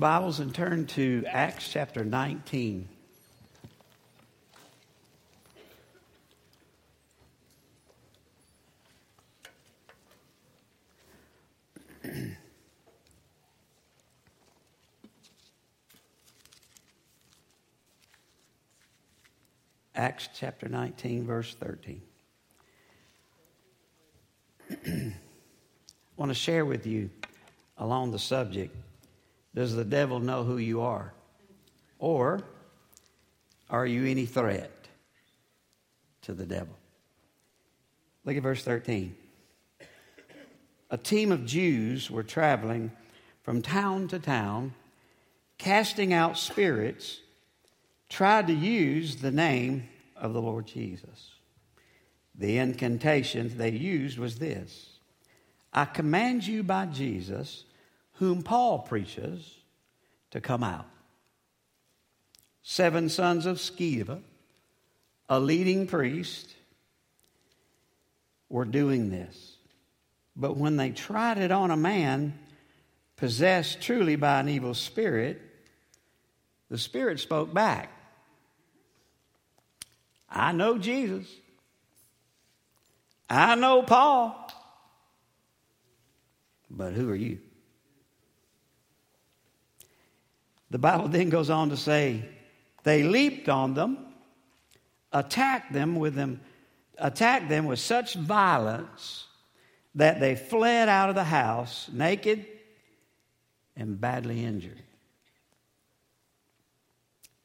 Bibles and turn to Acts chapter 19. Acts chapter 19, verse 13. I want to share with you along the subject Does the devil know who you are? Or are you any threat to the devil? Look at verse 13. A team of Jews were traveling from town to town, casting out spirits tried to use the name of the Lord Jesus. The incantation they used was this I command you by Jesus, whom Paul preaches, to come out. Seven sons of Sceva, a leading priest, were doing this. But when they tried it on a man possessed truly by an evil spirit, the spirit spoke back. I know Jesus. I know Paul. But who are you? The Bible then goes on to say, they leaped on them, attacked them with them, attacked them with such violence that they fled out of the house naked and badly injured.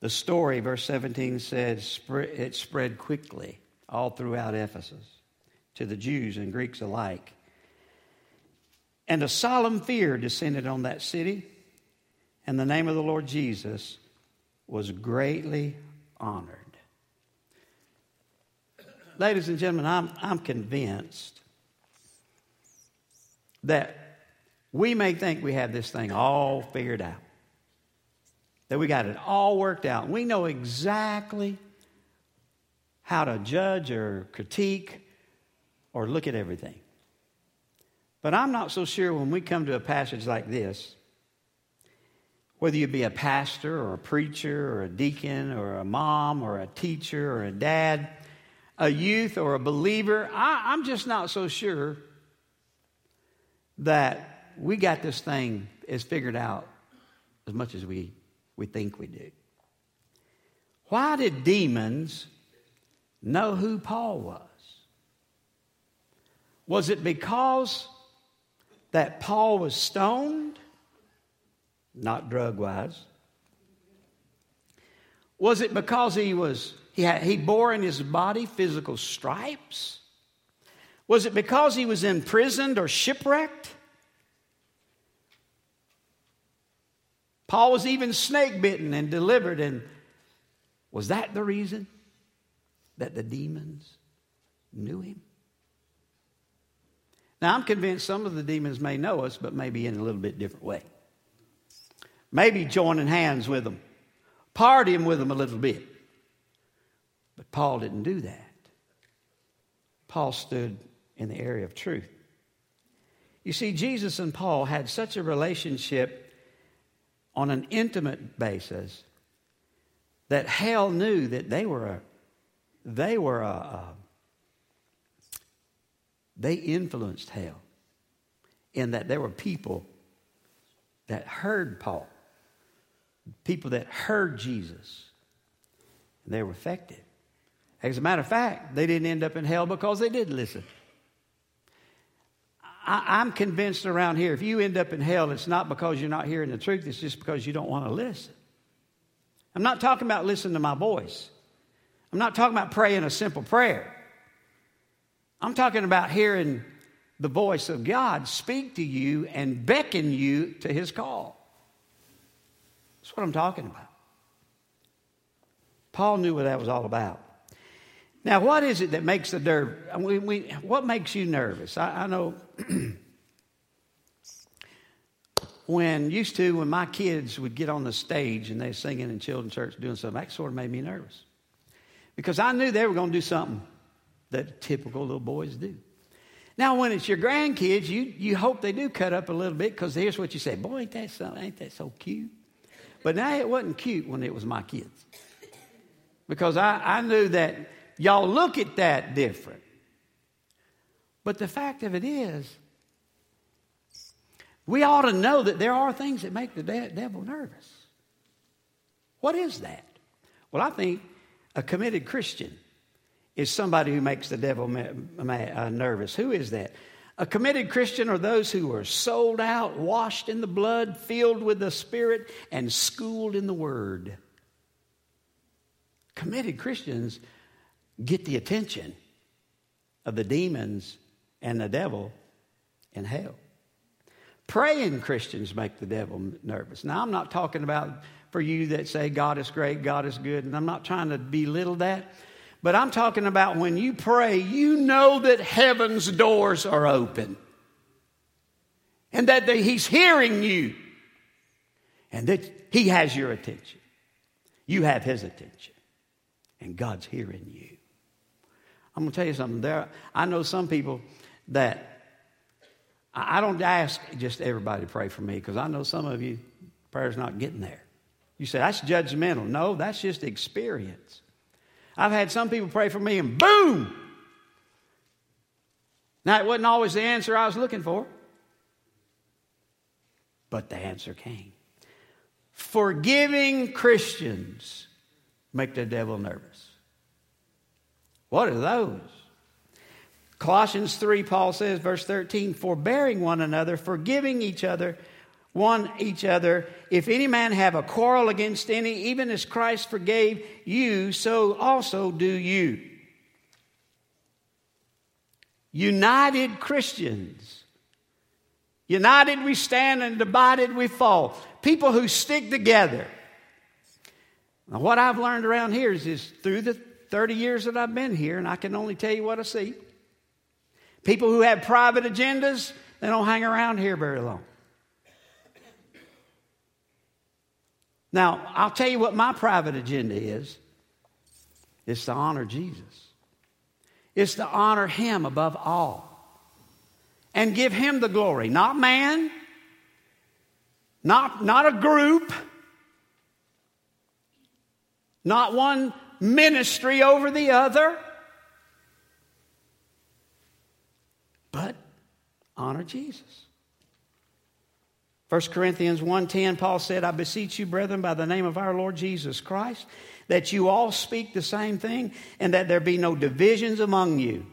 The story, verse 17 says, it spread quickly all throughout Ephesus to the Jews and Greeks alike. And a solemn fear descended on that city, and the name of the Lord Jesus was greatly honored. Ladies and gentlemen, I'm, I'm convinced that we may think we have this thing all figured out that we got it all worked out. We know exactly how to judge or critique or look at everything. But I'm not so sure when we come to a passage like this, whether you be a pastor or a preacher or a deacon or a mom or a teacher or a dad, a youth or a believer, I, am just not so sure that we got this thing as figured out as much as we we think we do. Why did demons know who Paul was? Was it because that Paul was stoned? Not drug wise. Was it because he was he, had, he bore in his body physical stripes? Was it because he was imprisoned or shipwrecked? Paul was even snake bitten and delivered. And was that the reason that the demons knew him? Now, I'm convinced some of the demons may know us, but maybe in a little bit different way. Maybe joining hands with them, partying with them a little bit. But Paul didn't do that. Paul stood in the area of truth. You see, Jesus and Paul had such a relationship on an intimate basis that hell knew that they were a, they were a, a they influenced hell in that there were people that heard Paul, people that heard Jesus, and they were affected. As a matter of fact, they didn't end up in hell because they did listen. I, am convinced around here, if you end up in hell, it's not because you're not hearing the truth, it's just because you don't want to listen. I'm not talking about listening to my voice. I'm not talking about praying a simple prayer. I'm talking about hearing the voice of God speak to you and beckon you to his call. That's what I'm talking about. Paul knew what that was all about. Now, what is it that makes the nerve? We, we, what makes you nervous? I, I know when used to when my kids would get on the stage and they singing in children's church doing something, that sort of made me nervous because I knew they were going to do something that typical little boys do. Now, when it's your grandkids, you, you hope they do cut up a little bit because here's what you say, boy, ain't that so, ain't that so cute? But now it wasn't cute when it was my kids. Because I, I knew that y'all look at that different. But the fact of it is, we ought to know that there are things that make the de- devil nervous. What is that? Well, I think a committed Christian is somebody who makes the devil ma- ma- uh, nervous. Who is that? A committed Christian are those who are sold out, washed in the blood, filled with the Spirit, and schooled in the Word. Committed Christians get the attention of the demons and the devil in hell. Praying Christians make the devil nervous. Now, I'm not talking about for you that say God is great, God is good, and I'm not trying to belittle that. But I'm talking about when you pray, you know that heaven's doors are open and that He's hearing you and that He has your attention. You have His attention and God's hearing you. I'm going to tell you something. There, I know some people that I don't ask just everybody to pray for me because I know some of you, prayer's not getting there. You say, that's judgmental. No, that's just experience. I've had some people pray for me and boom! Now, it wasn't always the answer I was looking for, but the answer came. Forgiving Christians make the devil nervous. What are those? Colossians 3, Paul says, verse 13, forbearing one another, forgiving each other one each other. If any man have a quarrel against any, even as Christ forgave you, so also do you. United Christians. United we stand and divided we fall. People who stick together. Now, what I've learned around here is, is through the 30 years that I've been here, and I can only tell you what I see. People who have private agendas, they don't hang around here very long. Now, I'll tell you what my private agenda is. It's to honor Jesus, it's to honor Him above all and give Him the glory, not man, not, not a group, not one ministry over the other, but honor Jesus. 1 Corinthians 1:10 Paul said, "I beseech you, brethren, by the name of our Lord Jesus Christ, that you all speak the same thing and that there be no divisions among you,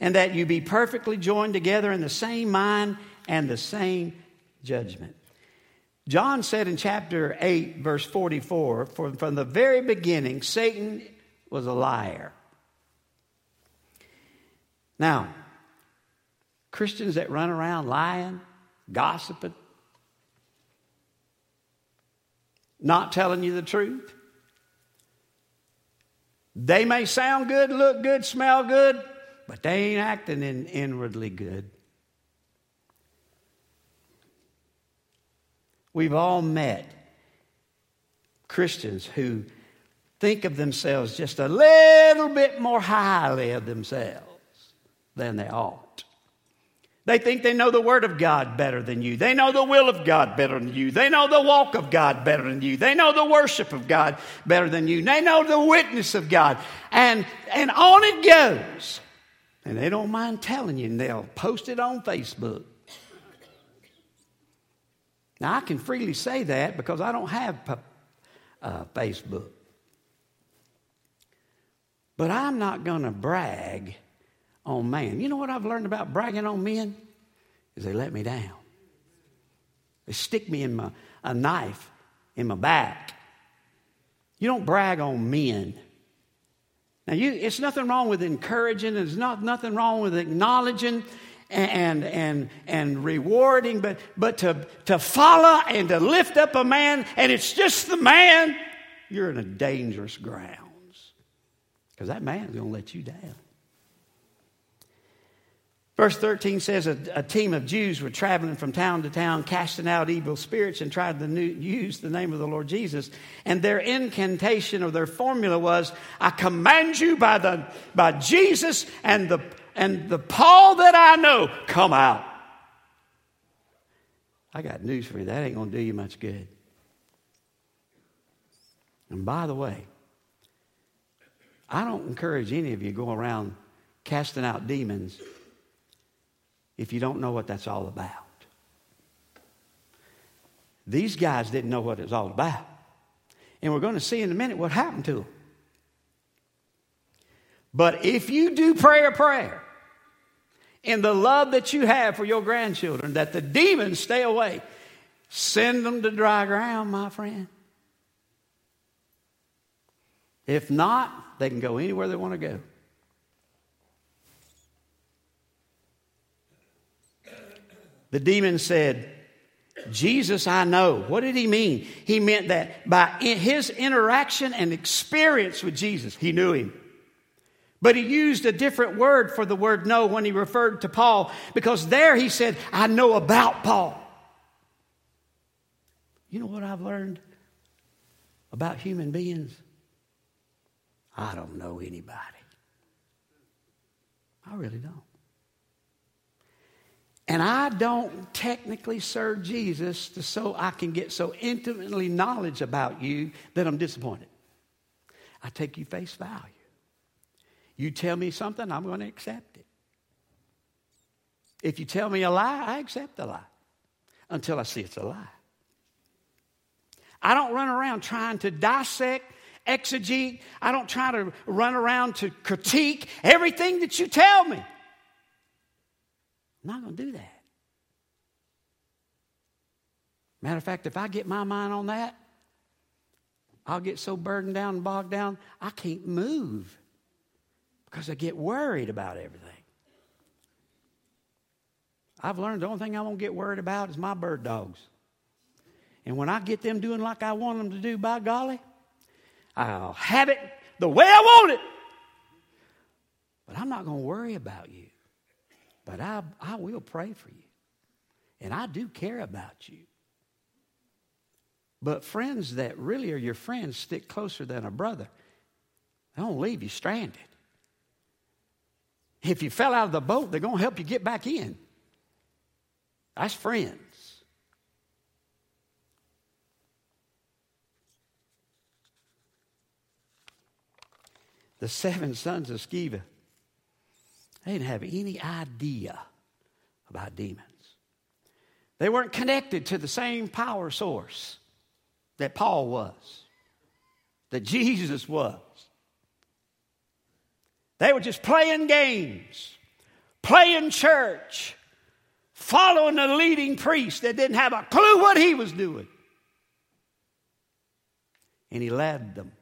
and that you be perfectly joined together in the same mind and the same judgment." John said in chapter 8 verse 44, from the very beginning Satan was a liar. Now, Christians that run around lying, gossiping, not telling you the truth. They may sound good, look good, smell good, but they ain't acting in inwardly good. We've all met Christians who think of themselves just a little bit more highly of themselves than they ought. They think they know the Word of God better than you. They know the will of God better than you. They know the walk of God better than you. They know the worship of God better than you. They know the witness of God. And, and on it goes. And they don't mind telling you, and they'll post it on Facebook. Now, I can freely say that because I don't have uh, Facebook. But I'm not going to brag on man. You know what I've learned about bragging on men? Is they let me down. They stick me in my a knife in my back. You don't brag on men. Now, you, it's nothing wrong with encouraging. There's not nothing wrong with acknowledging and, and, and rewarding, but, but to, to follow and to lift up a man, and it's just the man, you're in a dangerous grounds. Because that man's going to let you down. Verse 13 says a, a, team of Jews were traveling from town to town, casting out evil spirits, and tried to new, use the name of the Lord Jesus. And their incantation or their formula was, I command you by, the, by Jesus and the, and the Paul that I know, come out. I got news for you. That ain't going to do you much good. And by the way, I don't encourage any of you go around casting out demons if you don't know what that's all about. These guys didn't know what it was all about. And we're going to see in a minute what happened to them. But if you do pray a prayer in the love that you have for your grandchildren, that the demons stay away, send them to dry ground, my friend. If not, they can go anywhere they want to go. The demon said, Jesus, I know. What did he mean? He meant that by his interaction and experience with Jesus, he knew him. But he used a different word for the word know when he referred to Paul, because there he said, I know about Paul. You know what I've learned about human beings? I don't know anybody. I really don't. And I don't technically serve Jesus to so I can get so intimately knowledge about you that I'm disappointed. I take you face value. You tell me something, I'm going to accept it. If you tell me a lie, I accept the lie until I see it's a lie. I don't run around trying to dissect, exegete. I don't try to run around to critique everything that you tell me. I'm not going to do that. Matter of fact, if I get my mind on that, I'll get so burdened down and bogged down, I can't move because I get worried about everything. I've learned the only thing I won't get worried about is my bird dogs. And when I get them doing like I want them to do, by golly, I'll have it the way I want it. But I'm not going to worry about you. But I, I will pray for you. And I do care about you. But friends that really are your friends stick closer than a brother. They don't leave you stranded. If you fell out of the boat, they're going to help you get back in. That's friends. The seven sons of Sceva they didn't have any idea about demons. They weren't connected to the same power source that Paul was, that Jesus was. They were just playing games, playing church, following a leading priest that didn't have a clue what he was doing. And he led them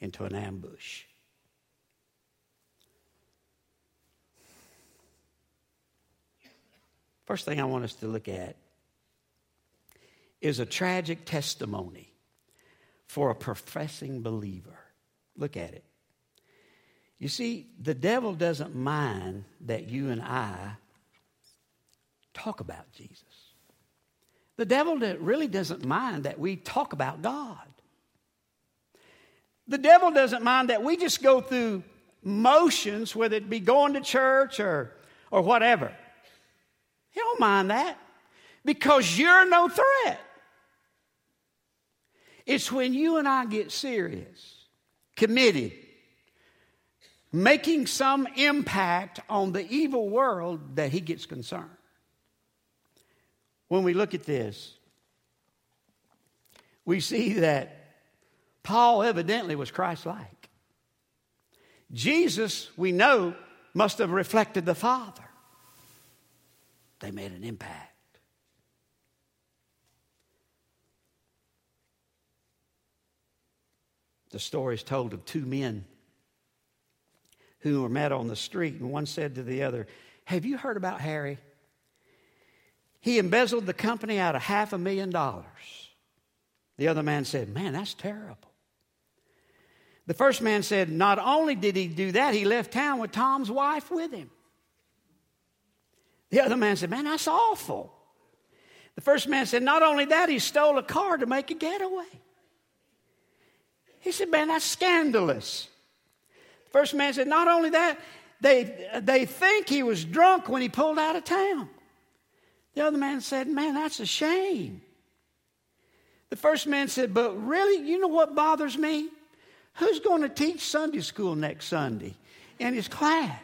into an ambush. First thing I want us to look at is a tragic testimony for a professing believer. Look at it. You see, the devil doesn't mind that you and I talk about Jesus. The devil really doesn't mind that we talk about God. The devil doesn't mind that we just go through motions, whether it be going to church or, or whatever. He don't mind that because you're no threat. It's when you and I get serious, committed, making some impact on the evil world that he gets concerned. When we look at this, we see that Paul evidently was Christ like. Jesus, we know, must have reflected the Father they made an impact. The story is told of two men who were met on the street, and one said to the other, Have you heard about Harry? He embezzled the company out of half a million dollars. The other man said, Man, that's terrible. The first man said, Not only did he do that, he left town with Tom's wife with him. The other man said, Man, that's awful. The first man said, Not only that, he stole a car to make a getaway. He said, Man, that's scandalous. The first man said, Not only that, they, they think he was drunk when he pulled out of town. The other man said, Man, that's a shame. The first man said, But really, you know what bothers me? Who's going to teach Sunday school next Sunday in his class?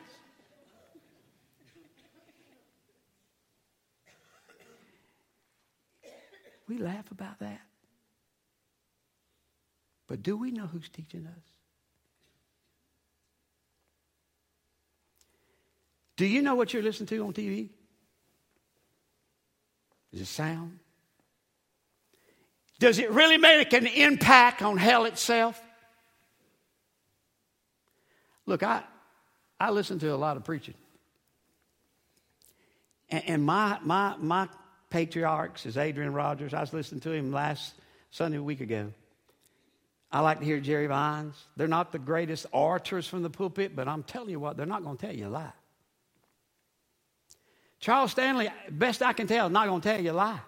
We laugh about that. But do we know who's teaching us? Do you know what you're listening to on TV? Is it sound? Does it really make an impact on hell itself? Look, I, I listen to a lot of preaching. And, and my, my, my patriarchs is Adrian Rogers. I was listening to him last Sunday a week ago. I like to hear Jerry Vines. They're not the greatest orators from the pulpit, but I'm telling you what, they're not going to tell you a lie. Charles Stanley, best I can tell, not going to tell you a lie.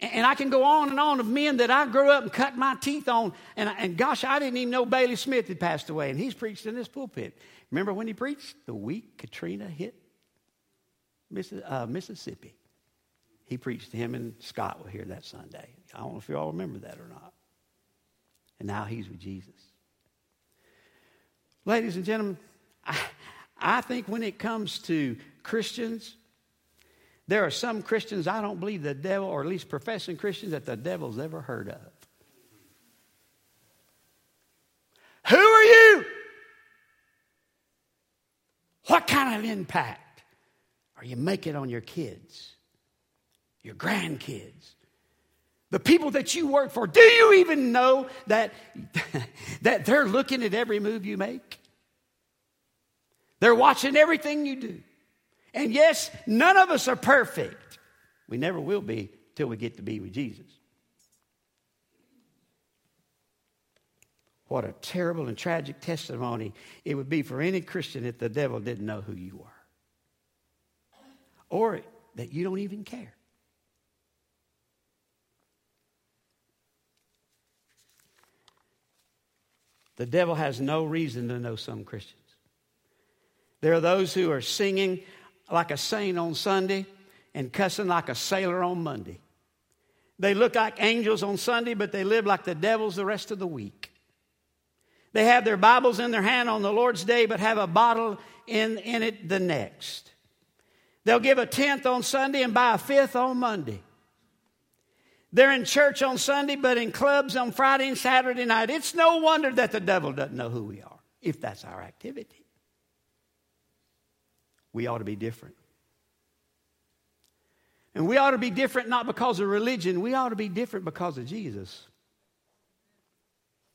And I can go on and on of men that I grew up and cut my teeth on. And, and gosh, I didn't even know Bailey Smith had passed away, and he's preached in this pulpit. Remember when he preached? The week Katrina hit Uh, Mississippi. He preached to him, and Scott was here that Sunday. I don't know if you all remember that or not. And now he's with Jesus. Ladies and gentlemen, I, I think when it comes to Christians, there are some Christians I don't believe the devil, or at least professing Christians, that the devil's ever heard of. Who are you? What kind of impact are you making on your kids, your grandkids, the people that you work for? Do you even know that, that they're looking at every move you make? They're watching everything you do. And yes, none of us are perfect. We never will be till we get to be with Jesus. What a terrible and tragic testimony it would be for any Christian if the devil didn't know who you are. Or that you don't even care. The devil has no reason to know some Christians. There are those who are singing like a saint on Sunday and cussing like a sailor on Monday. They look like angels on Sunday, but they live like the devils the rest of the week. They have their Bibles in their hand on the Lord's day, but have a bottle in, in it the next. They'll give a tenth on Sunday and buy a fifth on Monday. They're in church on Sunday, but in clubs on Friday and Saturday night. It's no wonder that the devil doesn't know who we are, if that's our activity we ought to be different. And we ought to be different not because of religion, we ought to be different because of Jesus.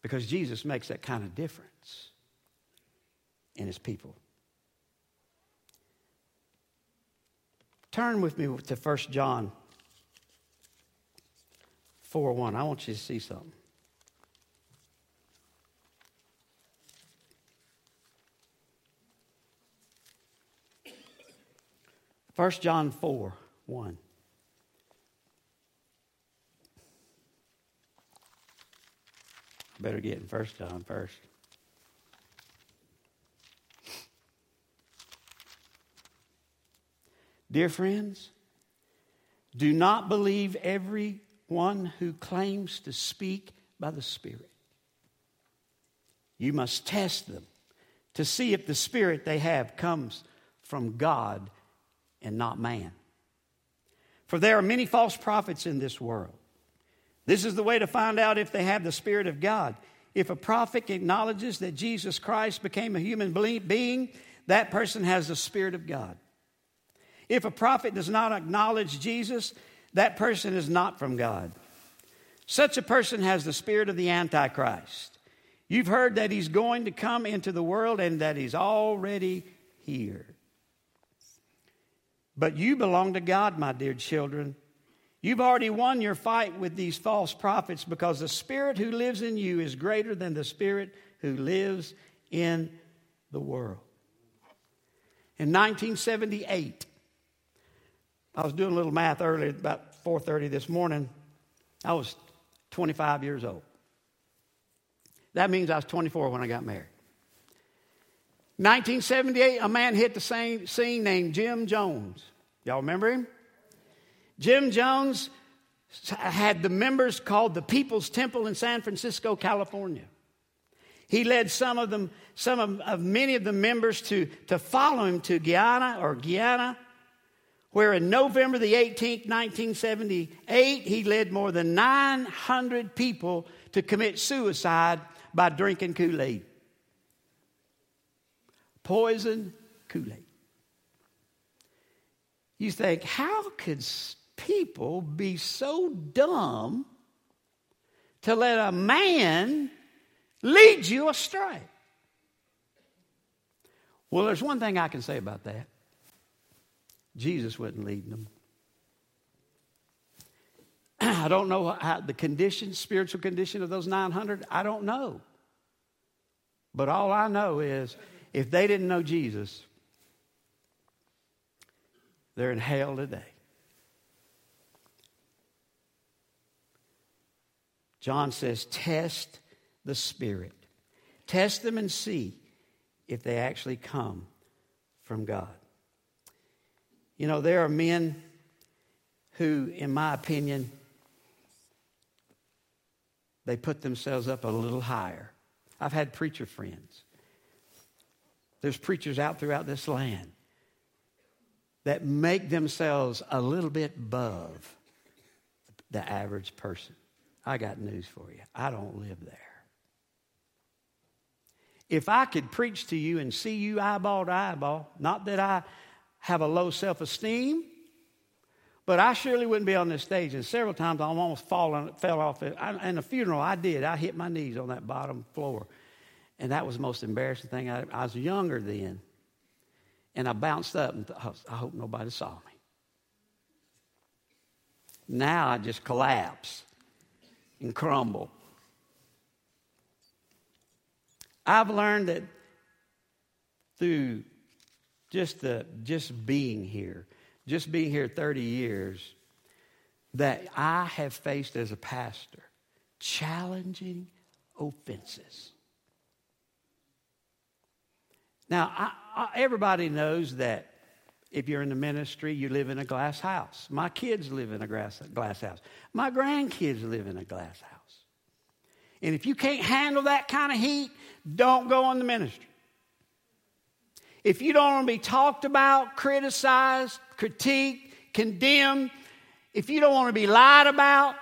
Because Jesus makes that kind of difference in his people. Turn with me to 1 John 4 1. I want you to see something. First John 4 1. Better get in 1 John first. Dear friends, do not believe everyone who claims to speak by the Spirit. You must test them to see if the Spirit they have comes from God and not man. For there are many false prophets in this world. This is the way to find out if they have the Spirit of God. If a prophet acknowledges that Jesus Christ became a human being, that person has the Spirit of God. If a prophet does not acknowledge Jesus, that person is not from God. Such a person has the spirit of the Antichrist. You've heard that he's going to come into the world and that he's already here. But you belong to God, my dear children. You've already won your fight with these false prophets because the spirit who lives in you is greater than the spirit who lives in the world. In 1978, I was doing a little math earlier, about 4:30 this morning. I was 25 years old. That means I was 24 when I got married. 1978, a man hit the same scene named Jim Jones. Y'all remember him? Jim Jones had the members called the People's Temple in San Francisco, California. He led some of them, some of, of many of the members to, to follow him to Guyana or Guyana, where in November the 18th, 1978, he led more than 900 people to commit suicide by drinking Kool Aid. Poison Kool Aid. You think, how could people be so dumb to let a man lead you astray? Well, there's one thing I can say about that Jesus wasn't leading them. I don't know how the condition, spiritual condition of those 900. I don't know. But all I know is if they didn't know Jesus, they're in hell today. John says, test the Spirit. Test them and see if they actually come from God. You know, there are men who, in my opinion, they put themselves up a little higher. I've had preacher friends. There's preachers out throughout this land that make themselves a little bit above the average person. I got news for you. I don't live there. If I could preach to you and see you eyeball to eyeball, not that I have a low self esteem, but I surely wouldn't be on this stage. And several times I almost fallen, fell off. I, in the funeral, I did. I hit my knees on that bottom floor. And that was the most embarrassing thing. I, I was younger then. And I bounced up and thought, I hope nobody saw me. Now I just collapse and crumble. I've learned that through just the just being here, just being here 30 years, that I have faced as a pastor challenging offenses. Now, I, I, everybody knows that if you're in the ministry, you live in a glass house. My kids live in a glass, glass house. My grandkids live in a glass house. And if you can't handle that kind of heat, don't go on the ministry. If you don't want to be talked about, criticized, critiqued, condemned, if you don't want to be lied about,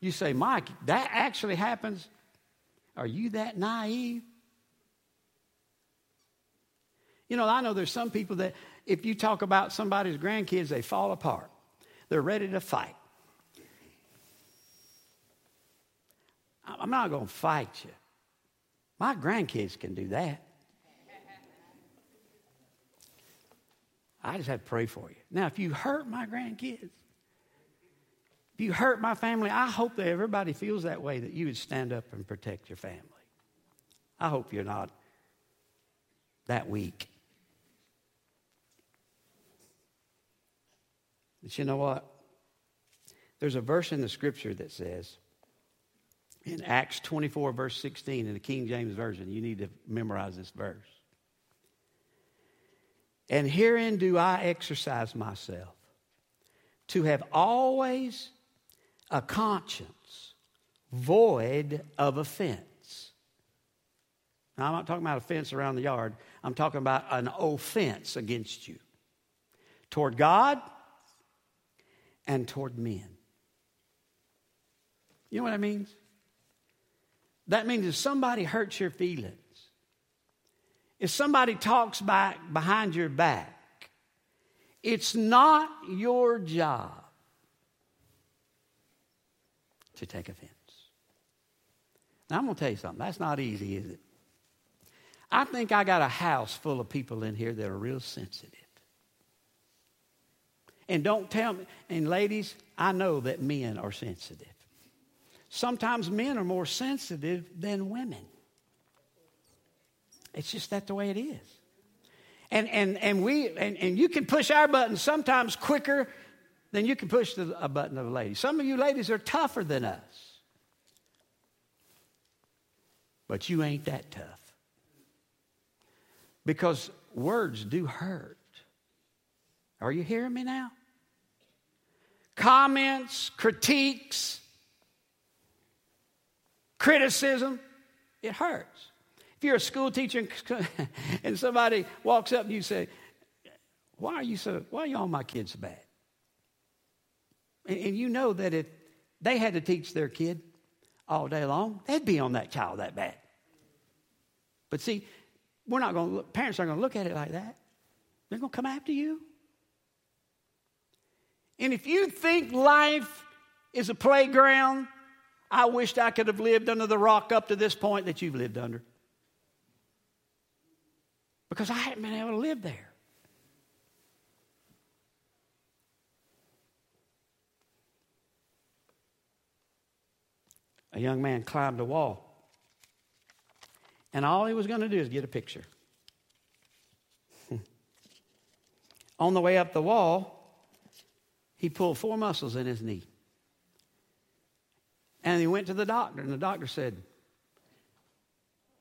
you say, Mike, that actually happens. Are you that naive? You know, I know there's some people that if you talk about somebody's grandkids, they fall apart. They're ready to fight. I'm not going to fight you. My grandkids can do that. I just have to pray for you. Now, if you hurt my grandkids, if you hurt my family, I hope that everybody feels that way that you would stand up and protect your family. I hope you're not that weak. But you know what? There's a verse in the scripture that says, in Acts 24, verse 16, in the King James Version, you need to memorize this verse. And herein do I exercise myself to have always a conscience void of offense. Now, I'm not talking about offense around the yard, I'm talking about an offense against you toward God and toward men. You know what that means? That means if somebody hurts your feelings, if somebody talks back behind your back, it's not your job to take offense. Now, I'm going to tell you something. That's not easy, is it? I think I got a house full of people in here that are real sensitive. And don't tell me, and ladies, I know that men are sensitive. Sometimes men are more sensitive than women. It's just that the way it is. And, and, and, we, and, and you can push our buttons sometimes quicker than you can push the, a button of a lady. Some of you ladies are tougher than us. But you ain't that tough. Because words do hurt. Are you hearing me now? comments, critiques, criticism, it hurts. If you're a school teacher and somebody walks up and you say, Why are you so why are you all my kids bad? And, and you know that if they had to teach their kid all day long, they'd be on that child that bad. But see, we're not going to look, parents aren't going to look at it like that. They're going to come after you. And if you think life is a playground, I wished I could have lived under the rock up to this point that you've lived under. Because I hadn't been able to live there. A young man climbed a wall. And all he was going to do is get a picture. On the way up the wall, he pulled four muscles in his knee. And he went to the doctor, and the doctor said,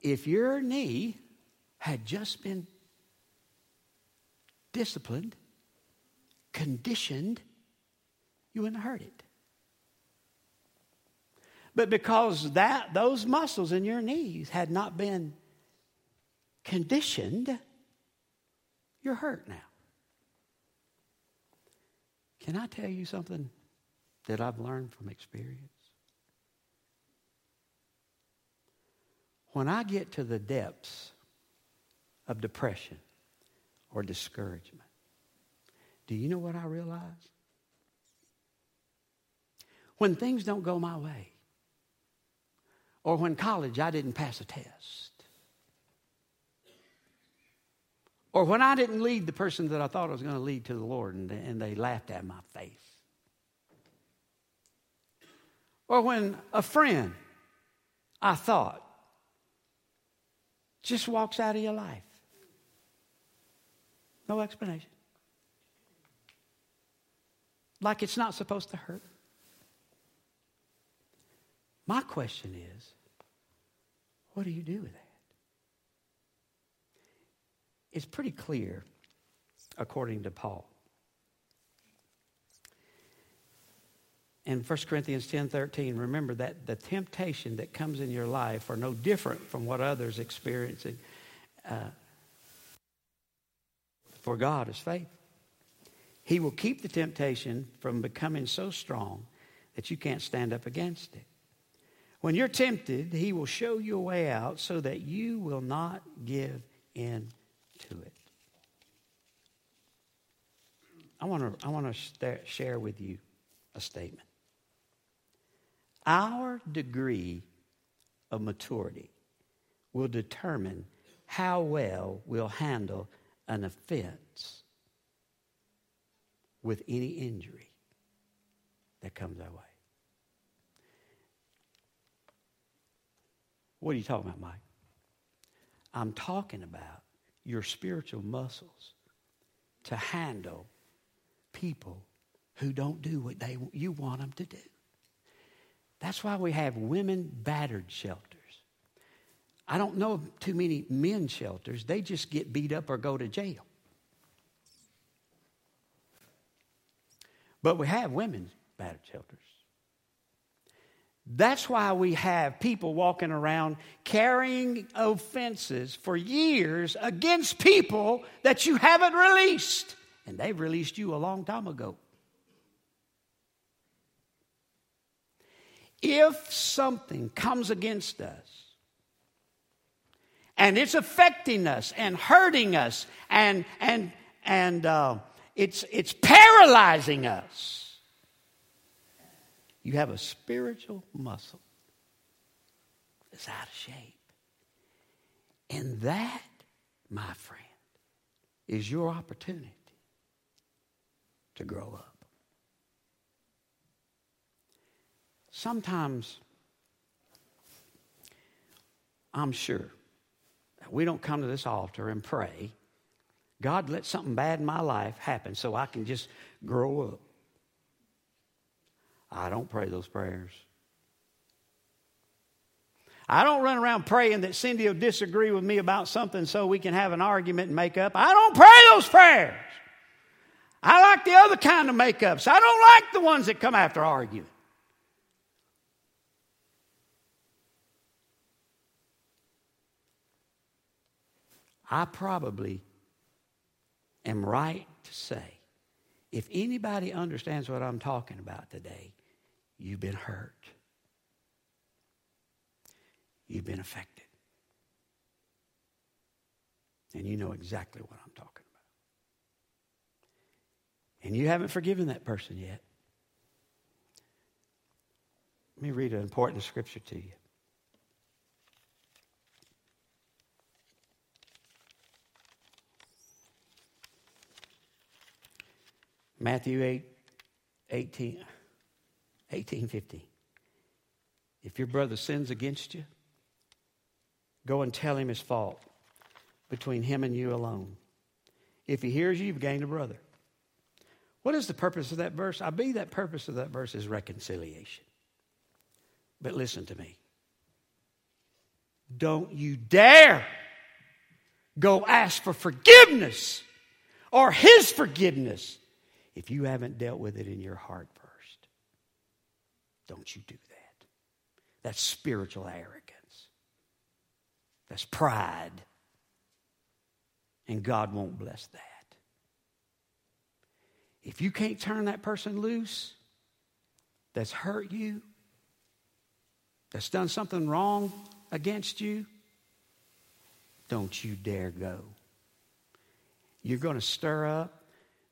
If your knee had just been disciplined, conditioned, you wouldn't have hurt it. But because that those muscles in your knees had not been conditioned, you're hurt now. Can I tell you something that I've learned from experience? When I get to the depths of depression or discouragement, do you know what I realize? When things don't go my way, or when college I didn't pass a test, Or when I didn't lead the person that I thought I was going to lead to the Lord and and they laughed at my face. Or when a friend I thought just walks out of your life. No explanation. Like it's not supposed to hurt. My question is what do you do with that? It's pretty clear, according to Paul. In 1 Corinthians 10 13, remember that the temptation that comes in your life are no different from what others experiencing. Uh, for God is faith. He will keep the temptation from becoming so strong that you can't stand up against it. When you're tempted, He will show you a way out so that you will not give in to it. I want to I want to share with you a statement. Our degree of maturity will determine how well we'll handle an offense with any injury that comes our way. What are you talking about, Mike? I'm talking about your spiritual muscles to handle people who don't do what they, you want them to do. That's why we have women battered shelters. I don't know too many men shelters. They just get beat up or go to jail. But we have women's battered shelters. That's why we have people walking around carrying offenses for years against people that you haven't released. And they've released you a long time ago. If something comes against us and it's affecting us and hurting us and, and, and uh, it's, it's paralyzing us, you have a spiritual muscle that's out of shape. And that, my friend, is your opportunity to grow up. Sometimes, I'm sure, we don't come to this altar and pray, God, let something bad in my life happen so I can just grow up. I don't pray those prayers. I don't run around praying that Cindy will disagree with me about something so we can have an argument and make up. I don't pray those prayers. I like the other kind of makeups. I don't like the ones that come after arguing. I probably am right to say if anybody understands what I'm talking about today, you've been hurt. You've been affected. And you know exactly what I'm talking about. And you haven't forgiven that person yet. Let me read an important scripture to you. Matthew 8, 18, 18, 15. If your brother sins against you, go and tell him his fault between him and you alone. If he hears you, you've gained a brother. What is the purpose of that verse? I believe that purpose of that verse is reconciliation. But listen to me. Don't you dare go ask for forgiveness or his forgiveness if you haven't dealt with it in your heart first. Don't you do that. That's spiritual arrogance. That's pride. And God won't bless that. If you can't turn that person loose that's hurt you, that's done something wrong against you, don't you dare go. You're going to stir up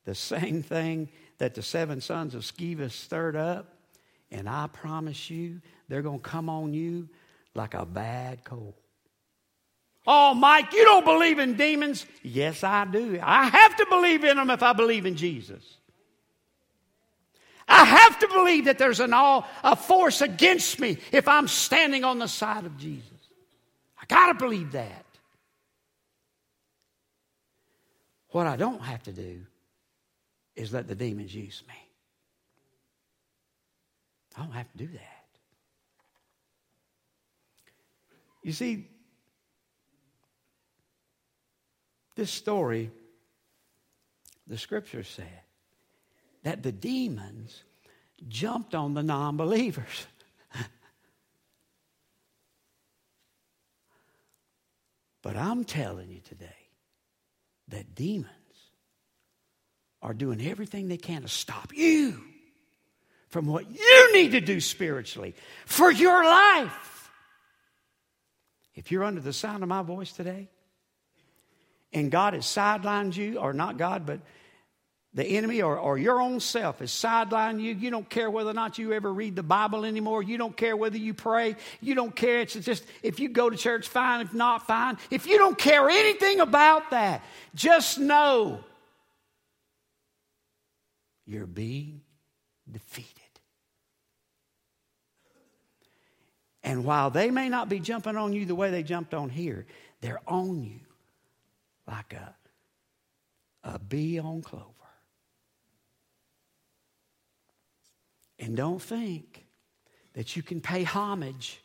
the same thing that the seven sons of Sceva stirred up, and I promise you, they're going to come on you like a bad cold. Oh, Mike, you don't believe in demons? Yes, I do. I have to believe in them if I believe in Jesus. I have to believe that there's an all a force against me if I'm standing on the side of Jesus. I got to believe that. What I don't have to do is let the demons use me. I don't have to do that. You see, this story, the scripture said that the demons jumped on the non believers. but I'm telling you today that demons are doing everything they can to stop you from what you need to do spiritually for your life. If you're under the sound of my voice today, and God has sidelined you, or not God, but the enemy or, or your own self has sidelined you. You don't care whether or not you ever read the Bible anymore. You don't care whether you pray. You don't care. It's just if you go to church, fine. If not, fine. If you don't care anything about that, just know you're being defeated. And while they may not be jumping on you the way they jumped on here, they're on you like a, a bee on clover. And don't think that you can pay homage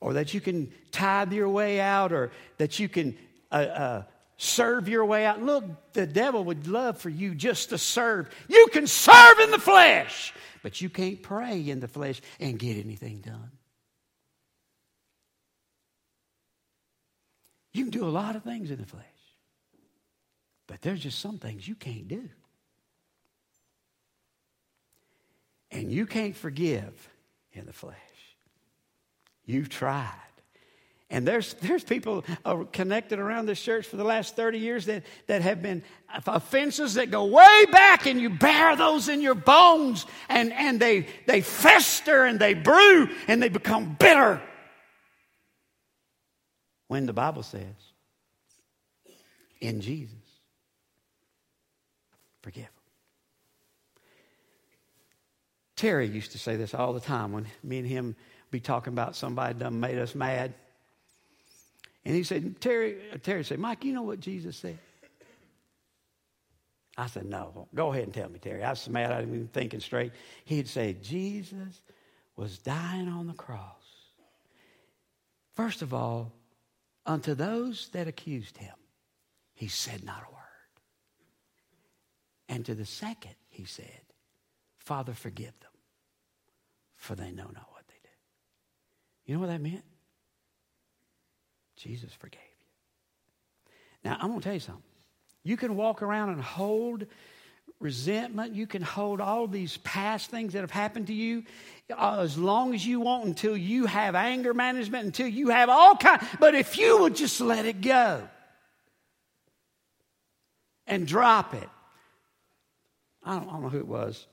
or that you can tithe your way out or that you can uh, uh, serve your way out. Look, the devil would love for you just to serve. You can serve in the flesh, but you can't pray in the flesh and get anything done. You can do a lot of things in the flesh, but there's just some things you can't do. And you can't forgive in the flesh. You've tried. And there's, there's people uh, connected around this church for the last 30 years that, that have been offenses that go way back, and you bear those in your bones, and, and they, they fester and they brew and they become bitter. When the Bible says, in Jesus, forgive. Terry used to say this all the time when me and him be talking about somebody done made us mad. And he said, Terry, uh, Terry said, Mike, you know what Jesus said? I said, no. Go ahead and tell me, Terry. I was mad. I even thinking straight. He'd say, Jesus was dying on the cross. First of all, unto those that accused him, he said not a word. And to the second, he said, Father, forgive them, for they know not what they do. You know what that meant? Jesus forgave you. Now, I'm going to tell you something. You can walk around and hold resentment. You can hold all these past things that have happened to you uh, as long as you want until you have anger management, until you have all kind. But if you would just let it go and drop it. I don't, I don't know who it was.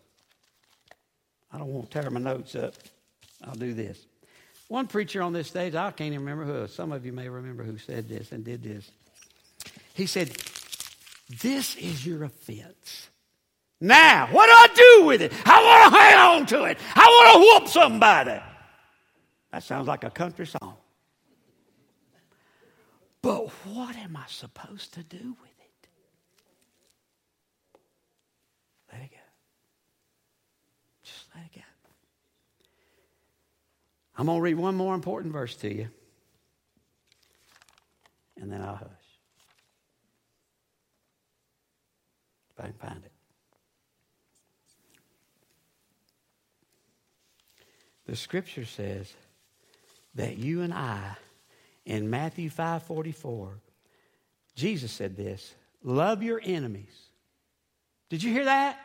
I don't want to tear my notes up. I'll do this. One preacher on this stage, I can't even remember who. Some of you may remember who said this and did this. He said, This is your offense. Now, what do I do with it? I want to hang on to it. I want to whoop somebody. That sounds like a country song. But what am I supposed to do with it? Let it go. Just let it go. I'm going to read one more important verse to you, and then I'll hush. If I can find it. The scripture says that you and I, in Matthew 5 44, Jesus said this love your enemies. Did you hear that?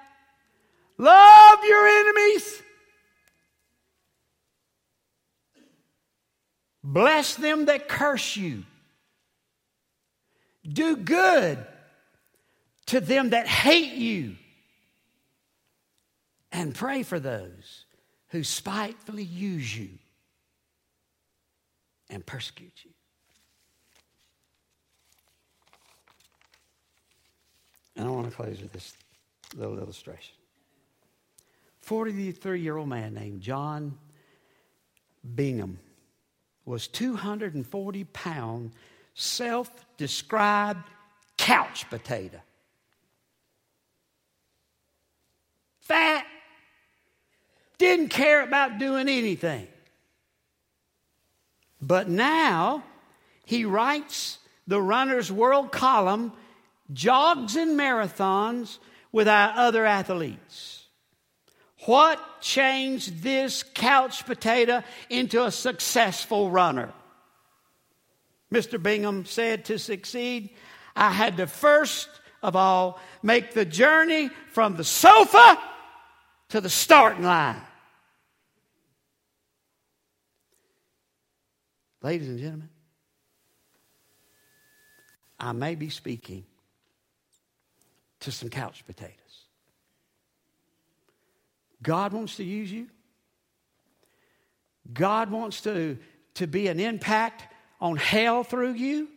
Love your enemies. Bless them that curse you. Do good to them that hate you. And pray for those who spitefully use you and persecute you. And I want to close with this little illustration. 43 year old man named John Bingham was 240 pound, self described couch potato. Fat, didn't care about doing anything. But now he writes the Runner's World column, jogs and marathons with our other athletes. What changed this couch potato into a successful runner? Mr. Bingham said to succeed, I had to first of all make the journey from the sofa to the starting line. Ladies and gentlemen, I may be speaking to some couch potatoes. God wants to use you. God wants to, to be an impact on hell through you.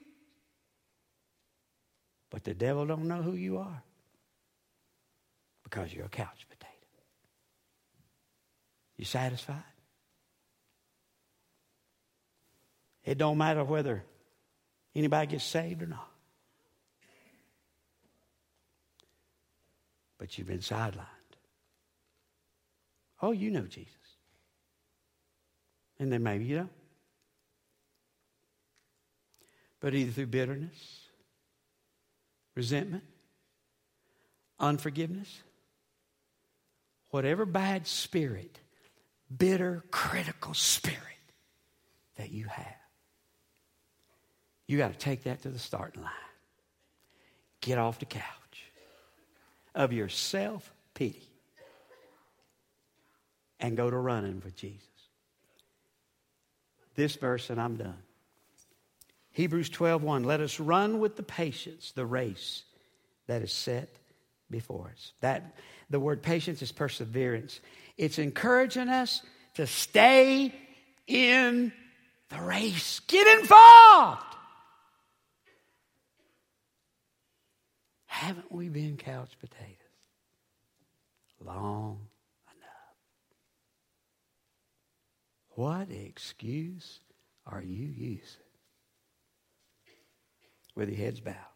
But the devil don't know who you are because you're a couch potato. You satisfied? It don't matter whether anybody gets saved or not. But you've been sidelined. Oh, you know Jesus. And then maybe you don't. But either through bitterness, resentment, unforgiveness, whatever bad spirit, bitter, critical spirit that you have, you got to take that to the starting line. Get off the couch of your self pity and go to running with Jesus. This verse, and I'm done. Hebrews 12 1. Let us run with the patience the race that is set before us. That the word patience is perseverance. It's encouraging us to stay in the race. Get involved. Haven't we been couch potatoes? Long What excuse are you using? With your heads bowed.